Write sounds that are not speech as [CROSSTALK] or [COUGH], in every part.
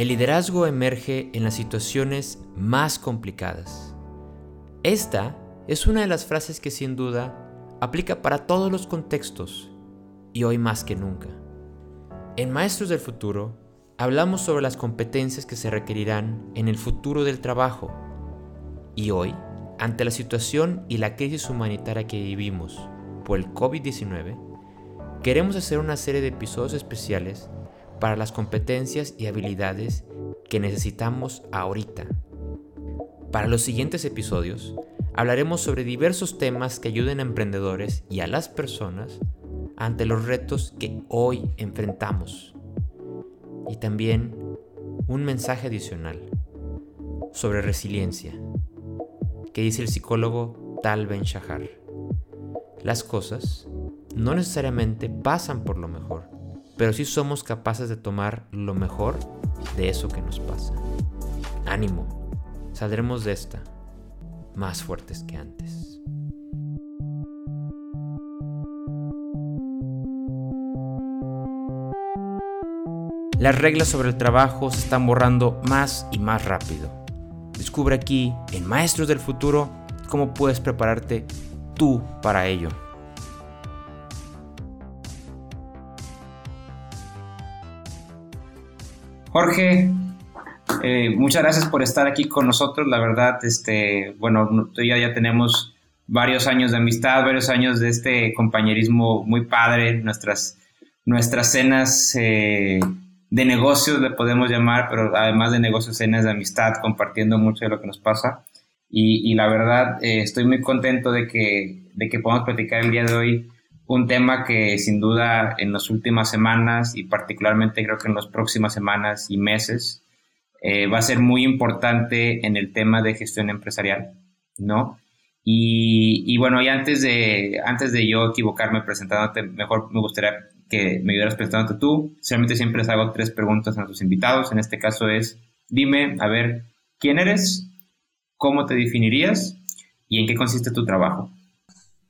El liderazgo emerge en las situaciones más complicadas. Esta es una de las frases que sin duda aplica para todos los contextos y hoy más que nunca. En Maestros del Futuro hablamos sobre las competencias que se requerirán en el futuro del trabajo y hoy, ante la situación y la crisis humanitaria que vivimos por el COVID-19, queremos hacer una serie de episodios especiales para las competencias y habilidades que necesitamos ahorita. Para los siguientes episodios hablaremos sobre diversos temas que ayuden a emprendedores y a las personas ante los retos que hoy enfrentamos. Y también un mensaje adicional sobre resiliencia que dice el psicólogo Tal Ben Shahar. Las cosas no necesariamente pasan por lo mejor, pero sí somos capaces de tomar lo mejor de eso que nos pasa. Ánimo, saldremos de esta más fuertes que antes. Las reglas sobre el trabajo se están borrando más y más rápido. Descubre aquí, en Maestros del Futuro, cómo puedes prepararte tú para ello. Jorge, eh, muchas gracias por estar aquí con nosotros. La verdad, este, bueno, ya, ya tenemos varios años de amistad, varios años de este compañerismo muy padre, nuestras, nuestras cenas eh, de negocios, le podemos llamar, pero además de negocios, cenas de amistad, compartiendo mucho de lo que nos pasa. Y, la verdad, eh, estoy muy contento de que, de que podamos platicar el día de hoy un tema que sin duda en las últimas semanas y particularmente creo que en las próximas semanas y meses eh, va a ser muy importante en el tema de gestión empresarial, ¿no? Y, bueno, y antes de, antes de yo equivocarme presentándote, mejor me gustaría que me ayudaras presentándote tú. Solamente siempre les hago tres preguntas a nuestros invitados. En este caso es, dime, a ver, ¿quién eres? ¿Cómo te definirías? ¿Y en qué consiste tu trabajo?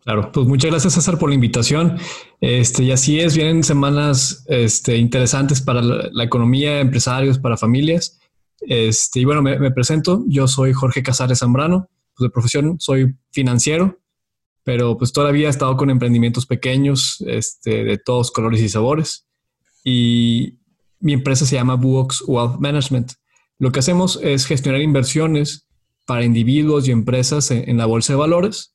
Claro, pues muchas gracias César por la invitación. Este, y así es, vienen semanas este, interesantes para la, la economía, empresarios, para familias. Este, y bueno, me, presento. Yo soy Jorge Casares Zambrano. Pues de profesión soy financiero, pero pues todavía he estado con emprendimientos pequeños este, de todos colores y sabores. Y mi empresa se llama Buox Wealth Management. Lo que hacemos es gestionar inversiones para individuos y empresas en, la bolsa de valores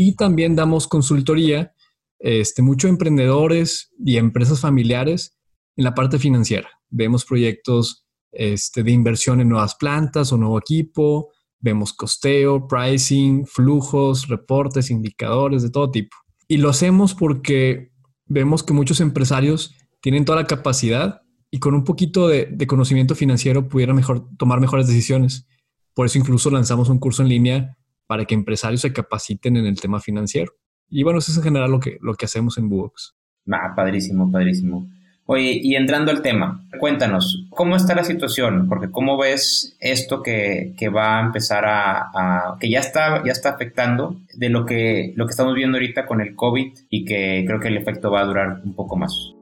y también damos consultoría este, mucho a emprendedores y empresas familiares en la parte financiera. Vemos proyectos este, de inversión en nuevas plantas o nuevo equipo, vemos costeo, pricing, flujos, reportes, indicadores de todo tipo. Y lo hacemos porque vemos que muchos empresarios tienen toda la capacidad y con un poquito de, conocimiento financiero pudieran mejor, tomar mejores decisiones. Por eso incluso lanzamos un curso en línea para que empresarios se capaciten en el tema financiero. Y bueno, eso es en general lo que, lo que hacemos en Buox. Ah, padrísimo, padrísimo. Oye, y entrando al tema, cuéntanos, ¿cómo está la situación? Porque ¿cómo ves esto que, va a empezar a, que ya está, ya está afectando de lo que, lo que estamos viendo ahorita con el COVID y que creo que el efecto va a durar un poco más?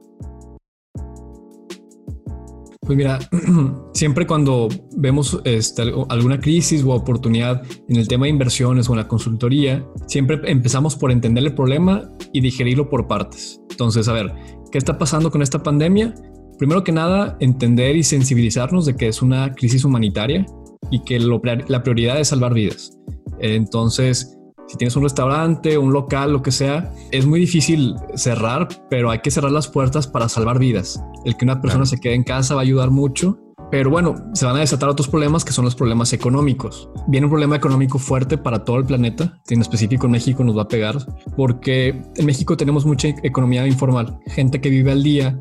Pues mira, [CLEARS THROAT] siempre cuando vemos este, alguna crisis o oportunidad en el tema de inversiones o en la consultoría, siempre empezamos por entender el problema y digerirlo por partes. Entonces, a ver, ¿Qué está pasando con esta pandemia? Primero que nada, entender y sensibilizarnos de que es una crisis humanitaria y que la prioridad es salvar vidas. Entonces, si tienes un restaurante, un local, lo que sea, es muy difícil cerrar, pero hay que cerrar las puertas para salvar vidas. El que una persona se quede en casa va a ayudar mucho, pero bueno, se van a desatar otros problemas que son los problemas económicos. Viene un problema económico fuerte para todo el planeta, en específico en México nos va a pegar, porque en México tenemos mucha economía informal, gente que vive al día,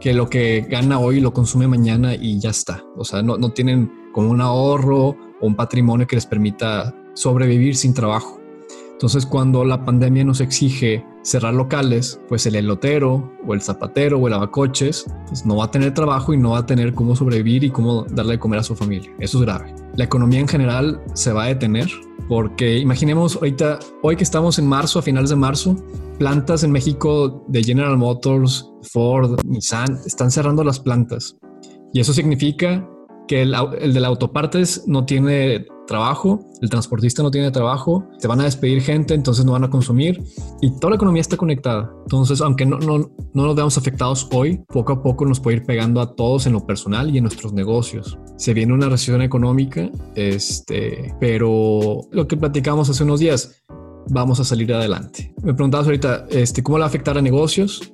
que lo que gana hoy lo consume mañana y ya está. O sea, no, no tienen como un ahorro o un patrimonio que les permita sobrevivir sin trabajo. Entonces, cuando la pandemia nos exige cerrar locales, pues el elotero o el zapatero o el abacoches pues no va a tener trabajo y no va a tener cómo sobrevivir y cómo darle de comer a su familia. Eso es grave. La economía en general se va a detener porque imaginemos ahorita, hoy que estamos en marzo, a finales de marzo, plantas en México de General Motors, Ford, Nissan, están cerrando las plantas. Y eso significa que el, el de la autopartes no tiene trabajo, el transportista no tiene trabajo, te van a despedir gente, entonces no van a consumir y toda la economía está conectada. Entonces, aunque no, no, no nos veamos afectados hoy, poco a poco nos puede ir pegando a todos en lo personal y en nuestros negocios. Se viene una recesión económica, este, pero lo que platicamos hace unos días, vamos a salir adelante. Me preguntabas ahorita, este, ¿cómo le va a afectar a negocios?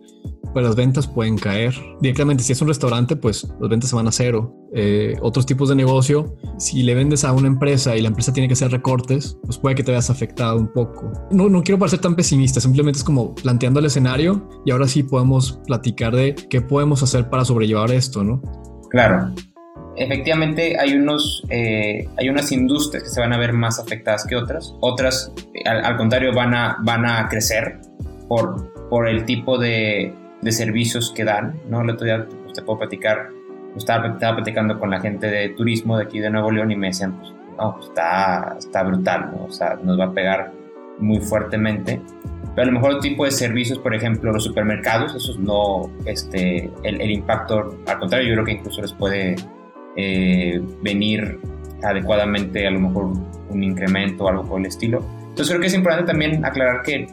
Pues las ventas pueden caer. Directamente, si es un restaurante, pues las ventas se van a cero. Eh, otros tipos de negocio, si le vendes a una empresa y la empresa tiene que hacer recortes, pues puede que te veas afectado un poco. No, no quiero parecer tan pesimista, simplemente es como planteando el escenario y ahora sí podemos platicar de qué podemos hacer para sobrellevar esto, ¿no? Claro. Efectivamente, hay, unos, eh, hay unas industrias que se van a ver más afectadas que otras. Otras, al, al contrario, van a, van a crecer por, por el tipo de, de servicios que dan, ¿no? El otro día pues, te puedo platicar, estaba, estaba, platicando con la gente de turismo de aquí de Nuevo León y me decían, pues, no, pues, está, está brutal, ¿no? O sea, nos va a pegar muy fuertemente. Pero a lo mejor el tipo de servicios, por ejemplo, los supermercados, esos no, este, el, el impacto, al contrario, yo creo que incluso les puede eh, venir adecuadamente a lo mejor un incremento o algo por el estilo. Entonces creo que es importante también aclarar que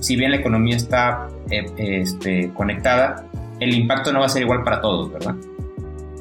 si bien la economía está eh, este, conectada, el impacto no va a ser igual para todos, ¿verdad?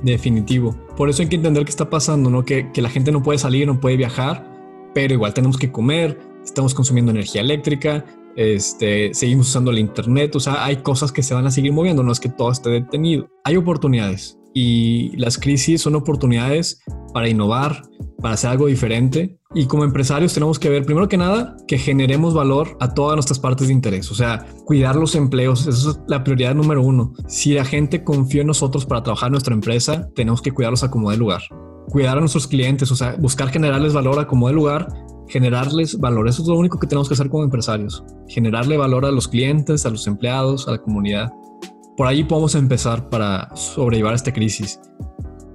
Definitivo. Por eso hay que entender qué está pasando, ¿no? Que, que la gente no puede salir, no puede viajar, pero igual tenemos que comer, estamos consumiendo energía eléctrica, este, seguimos usando el Internet, o sea, hay cosas que se van a seguir moviendo, no es que todo esté detenido. Hay oportunidades y las crisis son oportunidades para innovar, para hacer algo diferente. Y como empresarios tenemos que ver, primero que nada, que generemos valor a todas nuestras partes de interés. O sea, cuidar los empleos, eso es la prioridad número uno. Si la gente confía en nosotros para trabajar en nuestra empresa, tenemos que cuidarlos a como de lugar. Cuidar a nuestros clientes, o sea, buscar generarles valor a como de lugar, generarles valor. Eso es lo único que tenemos que hacer como empresarios. Generarle valor a los clientes, a los empleados, a la comunidad. Por ahí podemos empezar para sobrellevar esta crisis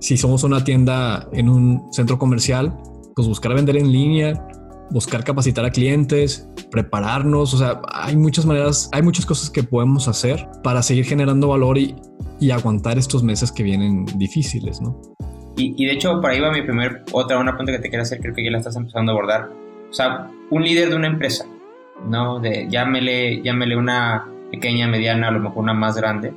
si somos una tienda en un centro comercial, pues buscar vender en línea, buscar capacitar a clientes, prepararnos, o sea, hay muchas maneras, hay muchas cosas que podemos hacer para seguir generando valor y, y aguantar estos meses que vienen difíciles, ¿no? Y, y, de hecho, por ahí va mi primer, otra, una pregunta que te quiero hacer, creo que ya la estás empezando a abordar. O sea, un líder de una empresa, ¿no? De, llámele, llámele una pequeña, mediana, a lo mejor una más grande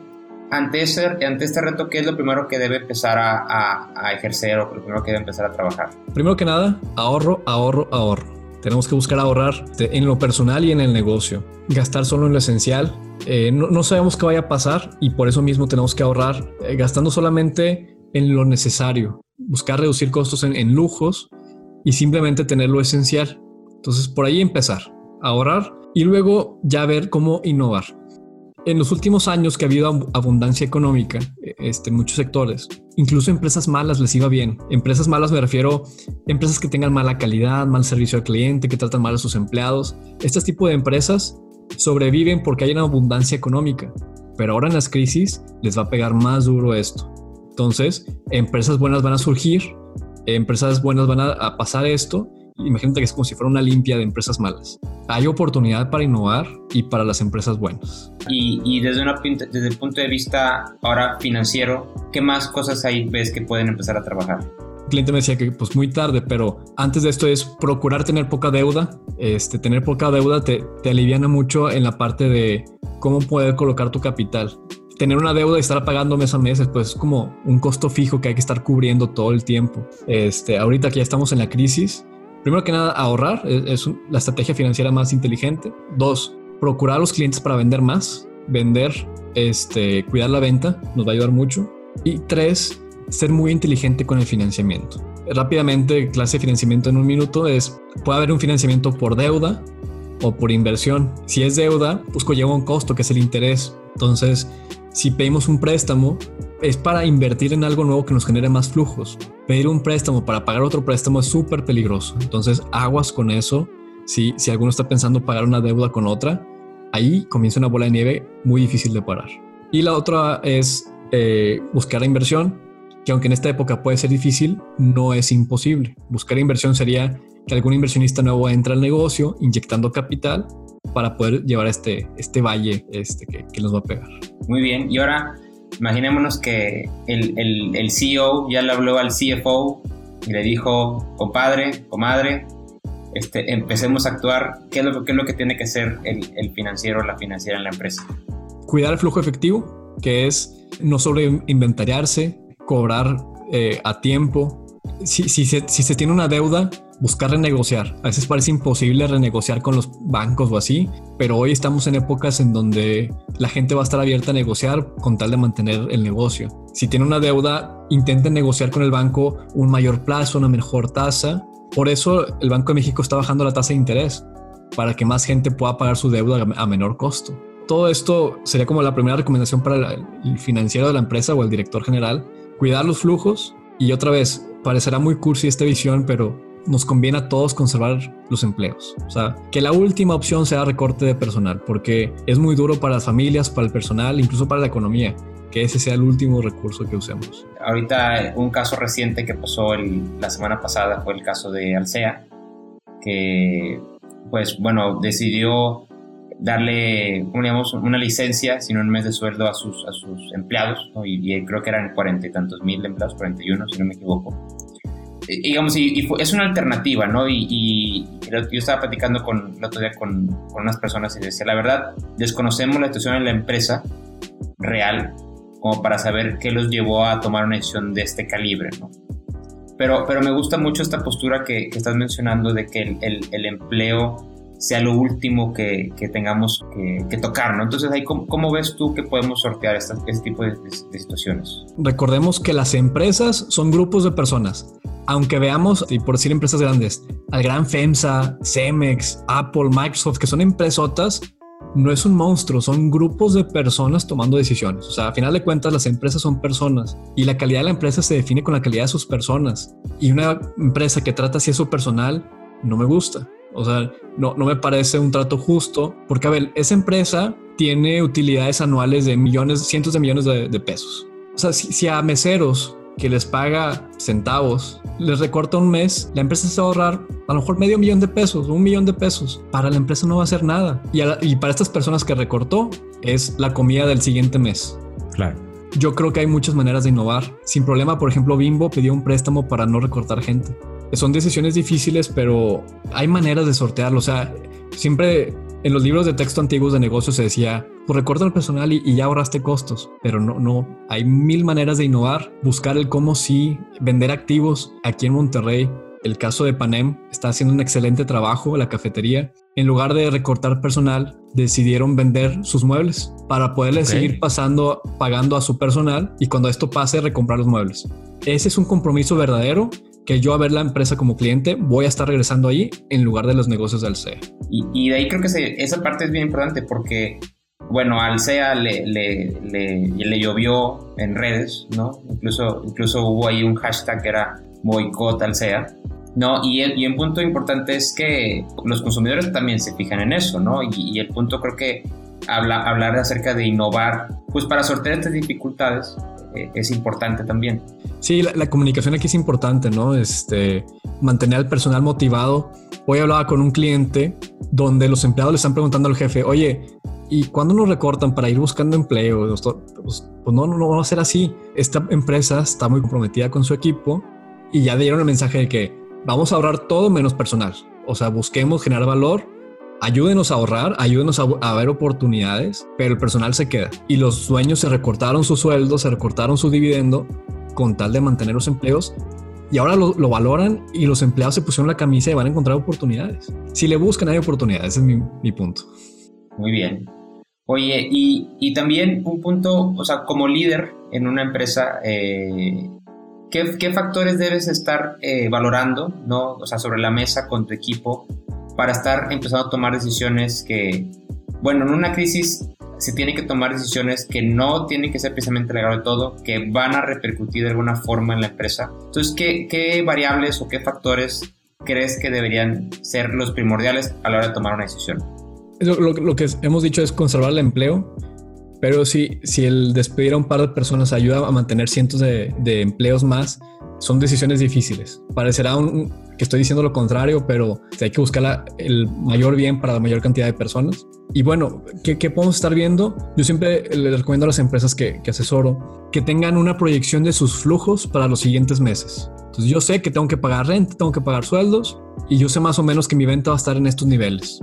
ante, ese, ante este reto, ¿qué es lo primero que debe empezar a, a, ejercer o lo primero que debe empezar a trabajar? Primero que nada, ahorro, ahorro, ahorro. Tenemos que buscar ahorrar en lo personal y en el negocio. Gastar solo en lo esencial. Eh, no, no, sabemos qué vaya a pasar y por eso mismo tenemos que ahorrar eh, gastando solamente en lo necesario. Buscar reducir costos en, en lujos y simplemente tener lo esencial. Entonces, por ahí empezar. Ahorrar y luego ya ver cómo innovar en los últimos años que ha habido abundancia económica este, en muchos sectores, incluso empresas malas les iba bien. Empresas malas me refiero a empresas que tengan mala calidad, mal servicio al cliente, que tratan mal a sus empleados. Este tipo de empresas sobreviven porque hay una abundancia económica, pero ahora en las crisis les va a pegar más duro esto. Entonces, empresas buenas van a surgir, empresas buenas van a, a pasar esto imagínate que es como si fuera una limpia de empresas malas. Hay oportunidad para innovar y para las empresas buenas. Y, y desde, una, desde el punto de vista ahora financiero, ¿qué más cosas hay ves que pueden empezar a trabajar? El cliente me decía que pues muy tarde, pero antes de esto es procurar tener poca deuda. Este, tener poca deuda te, te aliviana mucho en la parte de cómo poder colocar tu capital tener una deuda y estar pagando mes a mes, pues es como un costo fijo que hay que estar cubriendo todo el tiempo. Este, ahorita que ya estamos en la crisis, Primero que nada, ahorrar es, la estrategia financiera más inteligente. Dos, procurar a los clientes para vender más. Vender, este, cuidar la venta nos va a ayudar mucho. Y tres, ser muy inteligente con el financiamiento. Rápidamente, clase de financiamiento en un minuto es, puede haber un financiamiento por deuda o por inversión. Si es deuda, pues lleva un costo que es el interés. Entonces, si pedimos un préstamo, es para invertir en algo nuevo que nos genere más flujos. Pedir un préstamo para pagar otro préstamo es súper peligroso. Entonces, aguas con eso. Si, si alguno está pensando pagar una deuda con otra, ahí comienza una bola de nieve muy difícil de parar. Y la otra es eh, buscar la inversión, que aunque en esta época puede ser difícil, no es imposible. Buscar inversión sería que algún inversionista nuevo entre al negocio inyectando capital para poder llevar este, este valle este, que, que nos va a pegar. Muy bien, y ahora imaginémonos que el, el, CEO ya le habló al CFO y le dijo, compadre, comadre, este, empecemos a actuar, ¿qué es lo, qué es lo que tiene que hacer el, el financiero o la financiera en la empresa? Cuidar el flujo efectivo, que es no sobre inventariarse, cobrar eh, a tiempo. Si, si, se, si se tiene una deuda, buscar renegociar. A veces parece imposible renegociar con los bancos o así, pero hoy estamos en épocas en donde la gente va a estar abierta a negociar con tal de mantener el negocio. Si tiene una deuda, intenten negociar con el banco un mayor plazo, una mejor tasa. Por eso el Banco de México está bajando la tasa de interés, para que más gente pueda pagar su deuda a menor costo. Todo esto sería como la primera recomendación para el financiero de la empresa o el director general, cuidar los flujos y otra vez, parecerá muy cursi esta visión, pero nos conviene a todos conservar los empleos. O sea, que la última opción sea recorte de personal, porque es muy duro para las familias, para el personal, incluso para la economía, que ese sea el último recurso que usemos. Ahorita un caso reciente que pasó la semana pasada fue el caso de Alsea, que pues bueno, decidió darle, digamos, una licencia, sino un mes de sueldo a sus, a sus empleados, y, creo que eran cuarenta y tantos mil empleados, 41 si no me equivoco digamos, y, es una alternativa, ¿no? Y, yo estaba platicando con, el otro día con, con, unas personas y decía, la verdad, desconocemos la situación en la empresa real como para saber qué los llevó a tomar una decisión de este calibre, ¿no? Pero, pero me gusta mucho esta postura que, que estás mencionando de que el, el, el empleo sea lo último que, tengamos que, que, tocar. Entonces, ahí, ¿cómo, ¿cómo, ves tú que podemos sortear este tipo de, de, situaciones? Recordemos que las empresas son grupos de personas. Aunque veamos, y por decir empresas grandes, al gran FEMSA, Cemex, Apple, Microsoft, que son empresotas, no es un monstruo, son grupos de personas tomando decisiones. O sea, a final de cuentas, las empresas son personas y la calidad de la empresa se define con la calidad de sus personas. Y una empresa que trata así a su personal no me gusta. O sea, no, no me parece un trato justo porque, a ver, esa empresa tiene utilidades anuales de millones, cientos de millones de, pesos. O sea, si, a meseros que les paga centavos, les recorta un mes, la empresa se va a ahorrar a lo mejor medio millón de pesos, un millón de pesos. Para la empresa no va a hacer nada. Y, y para estas personas que recortó, es la comida del siguiente mes. Claro. Yo creo que hay muchas maneras de innovar. Sin problema, por ejemplo, Bimbo pidió un préstamo para no recortar gente son decisiones difíciles, pero hay maneras de sortearlo. O sea, siempre en los libros de texto antiguos de negocios se decía, pues recorta el personal y, ya ahorraste costos, pero no, no, hay mil maneras de innovar, buscar el cómo sí, vender activos aquí en Monterrey. El caso de Panem está haciendo un excelente trabajo, la cafetería. En lugar de recortar personal, decidieron vender sus muebles para poderle seguir pasando, pagando a su personal y cuando esto pase, recomprar los muebles. Ese es un compromiso verdadero que yo a ver la empresa como cliente voy a estar regresando ahí en lugar de los negocios del CEA. Y, de ahí creo que esa parte es bien importante porque, bueno, al CEA le, le, le, llovió en redes, ¿no? Incluso, incluso hubo ahí un hashtag que era boicot al CEA. No, y, el, y un punto importante es que los consumidores también se fijan en eso, ¿no? Y, el punto creo que habla, hablar acerca de innovar, pues para sortear estas dificultades, eh, es importante también. Sí, la, comunicación aquí es importante, ¿no? Este, mantener al personal motivado. Hoy hablaba con un cliente donde los empleados le están preguntando al jefe, oye, ¿y cuándo nos recortan para ir buscando empleo? Pues, pues, no, no, no va a ser así. Esta empresa está muy comprometida con su equipo y ya dieron el mensaje de que vamos a ahorrar todo menos personal. O sea, busquemos generar valor ayúdenos a ahorrar, ayúdenos a, ver oportunidades, pero el personal se queda. Y los dueños se recortaron su sueldo, se recortaron su dividendo con tal de mantener los empleos. Y ahora lo, valoran y los empleados se pusieron la camisa y van a encontrar oportunidades. Si le buscan, hay oportunidades, ese es mi, punto. Muy bien. Oye, y, también un punto, o sea, como líder en una empresa, eh, ¿qué, factores debes estar eh, valorando, ¿no? O sea, sobre la mesa con tu equipo para estar empezando a tomar decisiones que, bueno, en una crisis se tiene que tomar decisiones que no tienen que ser precisamente legal de todo, que van a repercutir de alguna forma en la empresa. Entonces, ¿qué, qué variables o qué factores crees que deberían ser los primordiales a la hora de tomar una decisión? Lo, que hemos dicho es conservar el empleo, pero si, si el despedir a un par de personas ayuda a mantener cientos de empleos más, son decisiones difíciles. Parecerá un, que estoy diciendo lo contrario, pero hay que buscar el mayor bien para la mayor cantidad de personas. Y bueno, ¿qué, ¿qué, podemos estar viendo? Yo siempre les recomiendo a las empresas que, que asesoro que tengan una proyección de sus flujos para los siguientes meses. Entonces yo sé que tengo que pagar renta, tengo que pagar sueldos y yo sé más o menos que mi venta va a estar en estos niveles.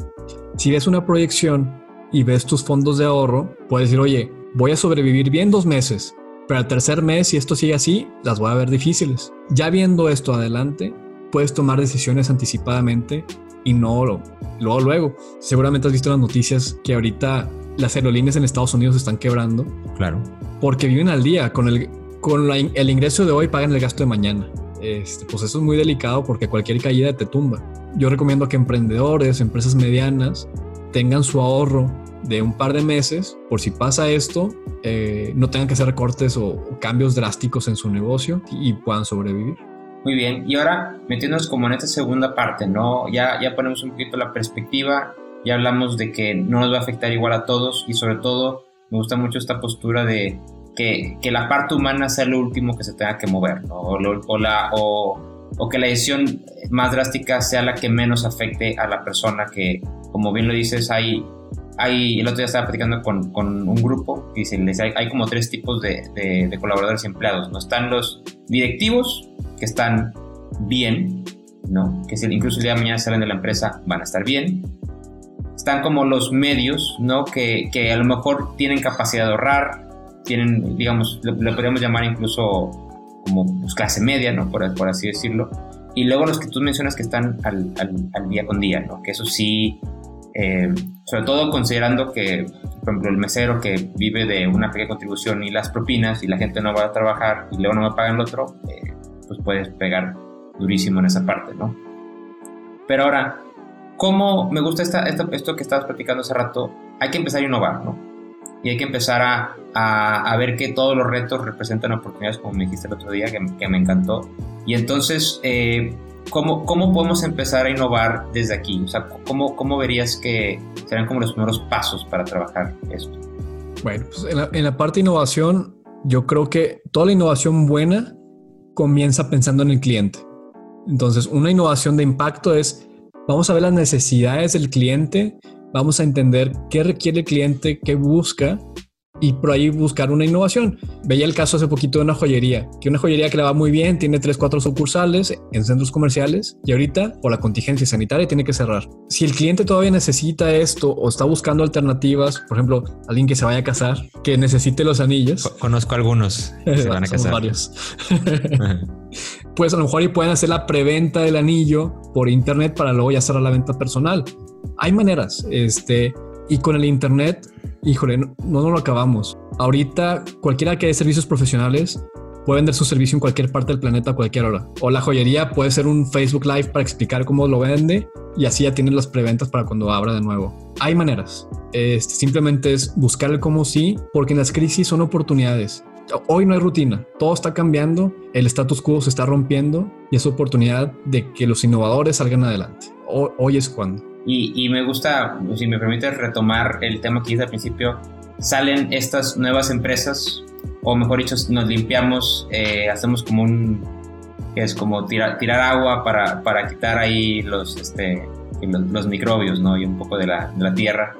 Si ves una proyección y ves tus fondos de ahorro, puedes decir, oye, voy a sobrevivir bien dos meses, pero al tercer mes, si esto sigue así, las voy a ver difíciles. Ya viendo esto adelante, puedes tomar decisiones anticipadamente y no luego, luego. Seguramente has visto las noticias que ahorita las aerolíneas en Estados Unidos están quebrando. Claro. Porque viven al día. Con el, con el ingreso de hoy pagan el gasto de mañana. Este, pues eso es muy delicado porque cualquier caída te tumba. Yo recomiendo que emprendedores, empresas medianas, tengan su ahorro de un par de meses por si pasa esto, eh, no tengan que hacer recortes o, cambios drásticos en su negocio y puedan sobrevivir. Muy bien, y ahora metiéndonos como en esta segunda parte, ¿no? Ya, ya ponemos un poquito la perspectiva, ya hablamos de que no nos va a afectar igual a todos y sobre todo me gusta mucho esta postura de que, que la parte humana sea lo último que se tenga que mover, ¿no? O, la, o que la decisión más drástica sea la que menos afecte a la persona que, como bien lo dices, hay hay, el otro día estaba platicando con, con un grupo y dice, hay, hay, como tres tipos de, de, colaboradores y empleados, ¿no? Están los directivos, que están bien, ¿no? Que si incluso el día de mañana salen de la empresa van a estar bien. Están como los medios, ¿no? Que, que a lo mejor tienen capacidad de ahorrar, tienen, digamos, le, podríamos llamar incluso como pues, clase media, ¿no? Por, por, así decirlo. Y luego los que tú mencionas que están al, al, al día con día, ¿no? Que eso sí eh, sobre todo considerando que, por ejemplo, el mesero que vive de una pequeña contribución y las propinas y la gente no va a trabajar y luego no me pagan el otro, eh, pues puedes pegar durísimo en esa parte, ¿no? Pero ahora, ¿cómo me gusta esta, esto, que estabas platicando hace rato? Hay que empezar a innovar, ¿no? Y hay que empezar a, a, ver que todos los retos representan oportunidades, como me dijiste el otro día, que, que me encantó. Y entonces, eh, ¿Cómo, ¿Cómo podemos empezar a innovar desde aquí? O sea, ¿cómo, cómo verías que serán como los primeros pasos para trabajar esto? Bueno, pues en la, en la parte de innovación, yo creo que toda la innovación buena comienza pensando en el cliente. Entonces, una innovación de impacto es, vamos a ver las necesidades del cliente, vamos a entender qué requiere el cliente, qué busca y por ahí buscar una innovación. Veía el caso hace poquito de una joyería, que una joyería que le va muy bien, tiene 3, 4 sucursales en centros comerciales y ahorita por la contingencia sanitaria tiene que cerrar. Si el cliente todavía necesita esto o está buscando alternativas, por ejemplo, alguien que se vaya a casar, que necesite los anillos. Conozco algunos [LAUGHS] que se van a casar. varios. [LAUGHS] pues a lo mejor y pueden hacer la preventa del anillo por internet para luego ya cerrar la venta personal. Hay maneras, este, y con el internet híjole, no, no lo acabamos. Ahorita cualquiera que dé servicios profesionales puede vender su servicio en cualquier parte del planeta a cualquier hora. O la joyería puede ser un Facebook Live para explicar cómo lo vende y así ya tienen las preventas para cuando abra de nuevo. Hay maneras. Este, simplemente es buscar el cómo sí, porque en las crisis son oportunidades. Hoy no hay rutina, todo está cambiando, el status quo se está rompiendo y es oportunidad de que los innovadores salgan adelante. hoy es cuando. Y, me gusta, si me permite retomar el tema que hice al principio, salen estas nuevas empresas, o mejor dicho, nos limpiamos, eh, hacemos como un, que es como tirar, tirar agua para, para quitar ahí los, este, los, microbios, ¿no? Y un poco de la, de la tierra.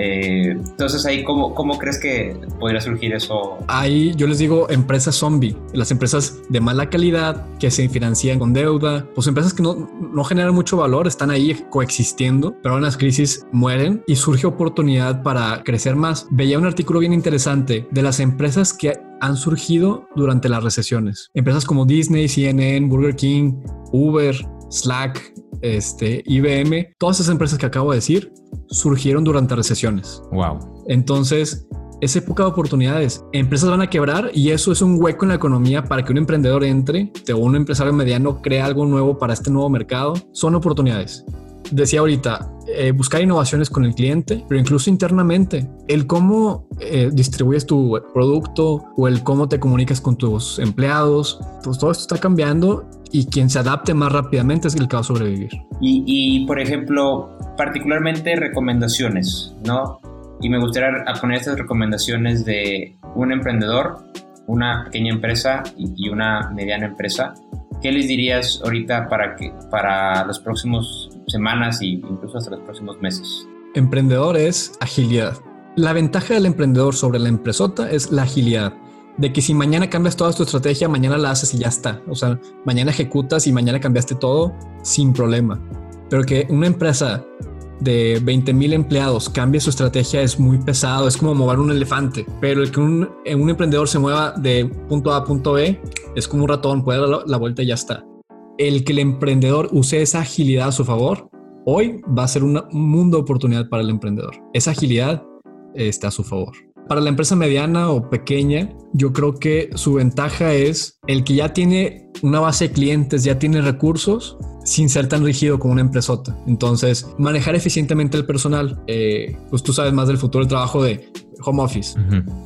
Eh, entonces ahí, ¿cómo, ¿cómo crees que podría surgir eso? Ahí yo les digo empresas zombie, las empresas de mala calidad que se financian con deuda, pues empresas que no, no generan mucho valor, están ahí coexistiendo, pero en las crisis mueren y surge oportunidad para crecer más. Veía un artículo bien interesante de las empresas que han surgido durante las recesiones. Empresas como Disney, CNN, Burger King, Uber, Slack, este, IBM, todas esas empresas que acabo de decir surgieron durante recesiones. Wow. Entonces, es época de oportunidades. Empresas van a quebrar y eso es un hueco en la economía para que un emprendedor entre o un empresario mediano crea algo nuevo para este nuevo mercado. Son oportunidades. Decía ahorita, eh, buscar innovaciones con el cliente, pero incluso internamente, el cómo eh, distribuyes tu producto o el cómo te comunicas con tus empleados, pues todo esto está cambiando y quien se adapte más rápidamente es el que va a sobrevivir. Y, por ejemplo, particularmente recomendaciones, ¿no? Y me gustaría poner estas recomendaciones de un emprendedor, una pequeña empresa y una mediana empresa, ¿qué les dirías ahorita para, que, para las próximas semanas e incluso hasta los próximos meses? Emprendedor es agilidad. La ventaja del emprendedor sobre la empresota es la agilidad. De que si mañana cambias toda tu estrategia, mañana la haces y ya está. O sea, mañana ejecutas y mañana cambiaste todo sin problema. Pero que una empresa de 20 mil empleados cambie su estrategia es muy pesado, es como mover un elefante, pero el que un, emprendedor se mueva de punto A a punto B es como un ratón, puede dar la vuelta y ya está. El que el emprendedor use esa agilidad a su favor, hoy va a ser un mundo de oportunidad para el emprendedor. Esa agilidad está a su favor. Para la empresa mediana o pequeña, yo creo que su ventaja es el que ya tiene una base de clientes, ya tiene recursos, sin ser tan rígido como una empresota. Entonces, manejar eficientemente el personal, eh, pues tú sabes más del futuro del trabajo de home office.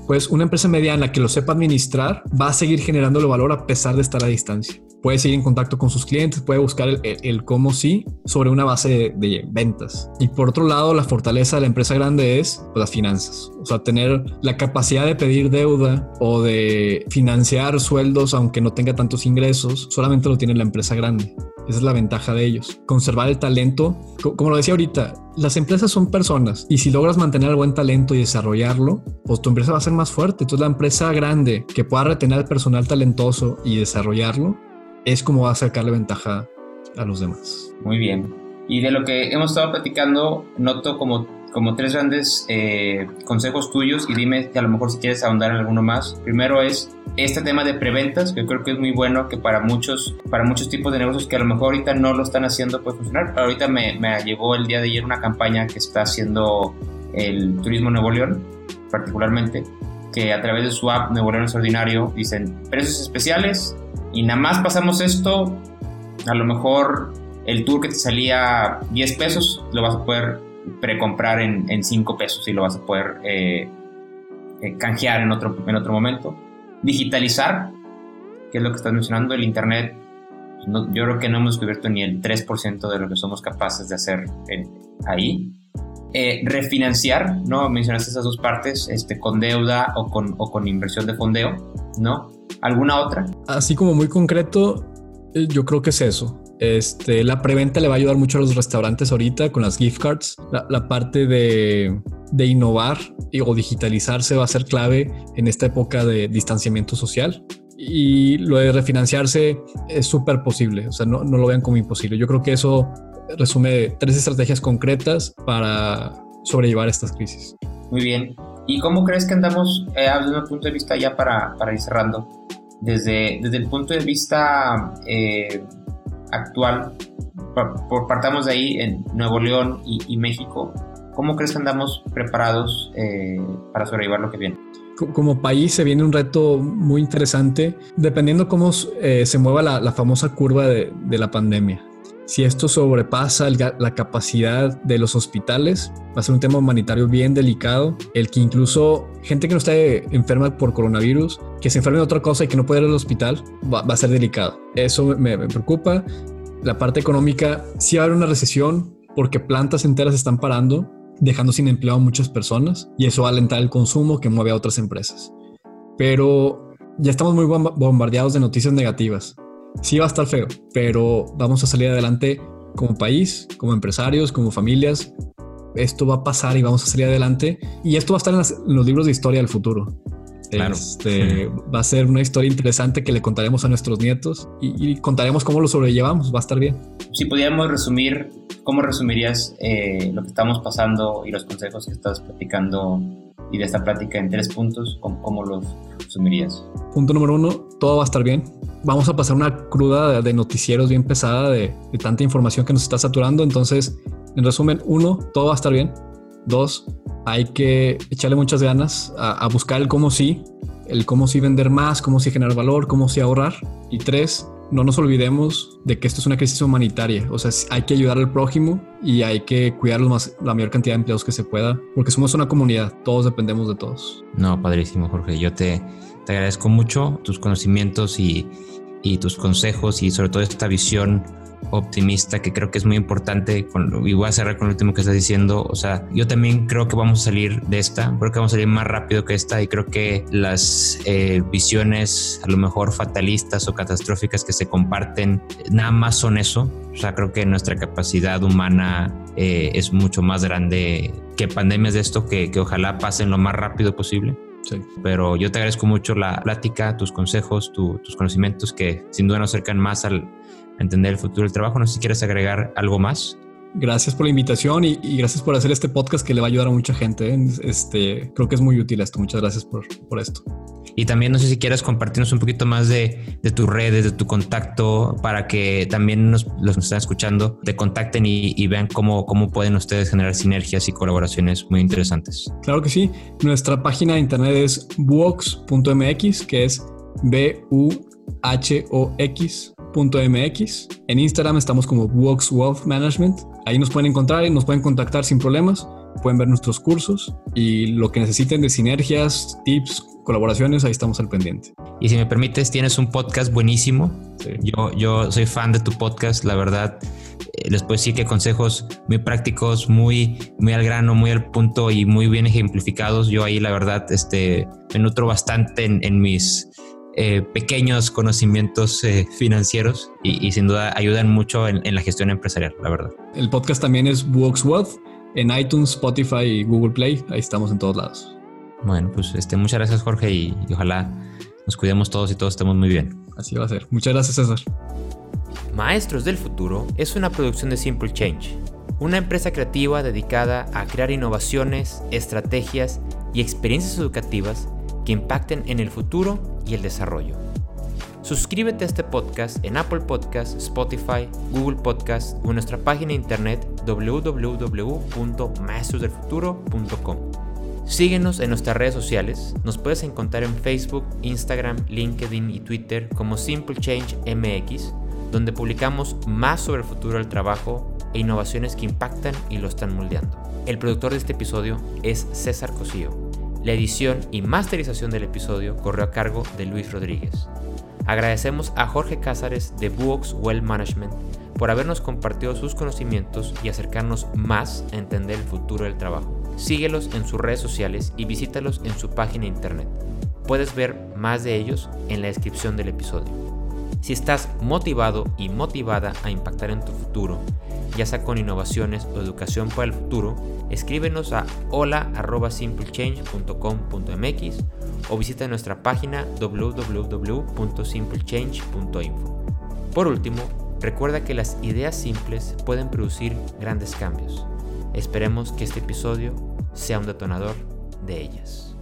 Pues una empresa mediana que lo sepa administrar va a seguir generándole valor a pesar de estar a distancia puede seguir en contacto con sus clientes, puede buscar el, cómo sí sobre una base de, ventas. Y por otro lado, la fortaleza de la empresa grande es pues, las finanzas. O sea, tener la capacidad de pedir deuda o de financiar sueldos aunque no tenga tantos ingresos, solamente lo tiene la empresa grande. Esa es la ventaja de ellos. Conservar el talento. Como lo decía ahorita, las empresas son personas y si logras mantener el buen talento y desarrollarlo, pues tu empresa va a ser más fuerte. Entonces la empresa grande que pueda retener el personal talentoso y desarrollarlo, es como va a sacarle ventaja a los demás. Muy bien. Y de lo que hemos estado platicando, noto como, como tres grandes eh, consejos tuyos y dime que a lo mejor si quieres ahondar en alguno más. Primero es este tema de preventas, que yo creo que es muy bueno, que para muchos, para muchos tipos de negocios que a lo mejor ahorita no lo están haciendo puede funcionar. Ahorita me, me llegó el día de ayer una campaña que está haciendo el Turismo Nuevo León, particularmente, que a través de su app Nuevo León Extraordinario dicen precios especiales, y nada más pasamos esto, a lo mejor el tour que te salía 10 pesos lo vas a poder precomprar en, en 5 pesos y lo vas a poder eh, eh, canjear en otro, en otro momento. Digitalizar, que es lo que estás mencionando, el Internet. yo creo que no hemos descubierto ni el 3% de lo que somos capaces de hacer ahí. Eh, refinanciar, ¿no? Mencionaste esas dos partes, este, con deuda o con, o con inversión de fondeo, ¿no? ¿Alguna otra? Así como muy concreto, yo creo que es eso. Este, la preventa le va a ayudar mucho a los restaurantes ahorita con las gift cards. La, parte de, de, innovar y, o digitalizarse va a ser clave en esta época de distanciamiento social. Y lo de refinanciarse es súper posible. O sea, no, no lo vean como imposible. Yo creo que eso resume tres estrategias concretas para sobrellevar estas crisis. Muy bien. ¿Y cómo crees que andamos eh, desde un punto de vista ya para, para ir cerrando? Desde, desde el punto de vista eh, actual, por, partamos de ahí en Nuevo León y, México, ¿cómo crees que andamos preparados eh, para sobrellevar lo que viene? Como país se viene un reto muy interesante, dependiendo cómo eh, se mueva la, famosa curva de la pandemia. Si esto sobrepasa la capacidad de los hospitales, va a ser un tema humanitario bien delicado, el que incluso gente que no esté enferma por coronavirus, que se enferme de otra cosa y que no pueda ir al hospital, va, a ser delicado. Eso me, preocupa. La parte económica, sí va a haber una recesión porque plantas enteras están parando, dejando sin empleo a muchas personas y eso va a alentar el consumo que mueve a otras empresas. Pero ya estamos muy bombardeados de noticias negativas sí va a estar feo, pero vamos a salir adelante como país, como empresarios, como familias. Esto va a pasar y vamos a salir adelante. Y esto va a estar en, los libros de historia del futuro. Este, va a ser una historia interesante que le contaremos a nuestros nietos y, contaremos cómo lo sobrellevamos. Va a estar bien. Si pudiéramos resumir, ¿cómo resumirías eh, lo que estamos pasando y los consejos que estás platicando y de esta plática en tres puntos? ¿Cómo, cómo los resumirías? Punto número uno, todo va a estar bien vamos a pasar una cruda de, noticieros bien pesada de, tanta información que nos está saturando. Entonces, en resumen, uno, todo va a estar bien. Dos, hay que echarle muchas ganas a, buscar el cómo sí, el cómo sí vender más, cómo sí generar valor, cómo sí ahorrar. Y tres, no nos olvidemos de que esto es una crisis humanitaria. O sea, hay que ayudar al prójimo y hay que cuidar más, la mayor cantidad de empleados que se pueda, porque somos una comunidad, todos dependemos de todos. No, padrísimo, Jorge. Yo te, te agradezco mucho tus conocimientos y, y tus consejos y sobre todo esta visión optimista que creo que es muy importante con, y voy a cerrar con lo último que estás diciendo. O sea, yo también creo que vamos a salir de esta, creo que vamos a salir más rápido que esta y creo que las eh, visiones a lo mejor fatalistas o catastróficas que se comparten nada más son eso. O sea, creo que nuestra capacidad humana eh, es mucho más grande que pandemias de esto que, que ojalá pasen lo más rápido posible. Sí. Pero yo te agradezco mucho la plática, tus consejos, tus conocimientos que sin duda nos acercan más al, entender el futuro del trabajo. No sé si quieres agregar algo más. Gracias por la invitación y, gracias por hacer este podcast que le va a ayudar a mucha gente. ¿eh? Este, creo que es muy útil esto. Muchas gracias por, por esto. Y también no sé si quieres compartirnos un poquito más de, de tus redes, de tu contacto, para que también los que nos están escuchando te contacten y, y, vean cómo, cómo pueden ustedes generar sinergias y colaboraciones muy interesantes. Claro que sí. Nuestra página de internet es buox.mx, que es B-U-H-O-X .mx. En Instagram estamos como Works Wealth Management. Ahí nos pueden encontrar y nos pueden contactar sin problemas. Pueden ver nuestros cursos y lo que necesiten de sinergias, tips, colaboraciones, ahí estamos al pendiente. Y si me permites, tienes un podcast buenísimo. Yo, yo soy fan de tu podcast, la verdad. Eh, les puedo decir que consejos muy prácticos, muy, muy al grano, muy al punto y muy bien ejemplificados. Yo ahí, la verdad, este, me nutro bastante en, en mis eh, pequeños conocimientos eh, financieros y, sin duda ayudan mucho en, la gestión empresarial, la verdad. El podcast también es Works Wealth en iTunes, Spotify y Google Play. Ahí estamos en todos lados. Bueno, pues este, muchas gracias Jorge y, y ojalá nos cuidemos todos y todos estemos muy bien. Así va a ser. Muchas gracias César. Maestros del Futuro es una producción de Simple Change, una empresa creativa dedicada a crear innovaciones, estrategias y experiencias educativas que impacten en el futuro y el desarrollo. Suscríbete a este podcast en Apple Podcasts, Spotify, Google Podcasts o en nuestra página internet www.maestrosdelfuturo.com. Síguenos en nuestras redes sociales. Nos puedes encontrar en Facebook, Instagram, LinkedIn y Twitter como Simple Change MX, donde publicamos más sobre el futuro del trabajo e innovaciones que impactan y lo están moldeando. El productor de este episodio es César Cosío. La edición y masterización del episodio corrió a cargo de Luis Rodríguez. Agradecemos a Jorge Cázares de Buox Well Management por habernos compartido sus conocimientos y acercarnos más a entender el futuro del trabajo. Síguelos en sus redes sociales y visítalos en su página internet. Puedes ver más de ellos en la descripción del episodio. Si estás motivado y motivada a impactar en tu futuro, ya sea con innovaciones o educación para el futuro, escríbenos a hola.simplechange.com.mx o visita nuestra página www.simplechange.info. Por último, recuerda que las ideas simples pueden producir grandes cambios. Esperemos que este episodio sea un detonador de ellas.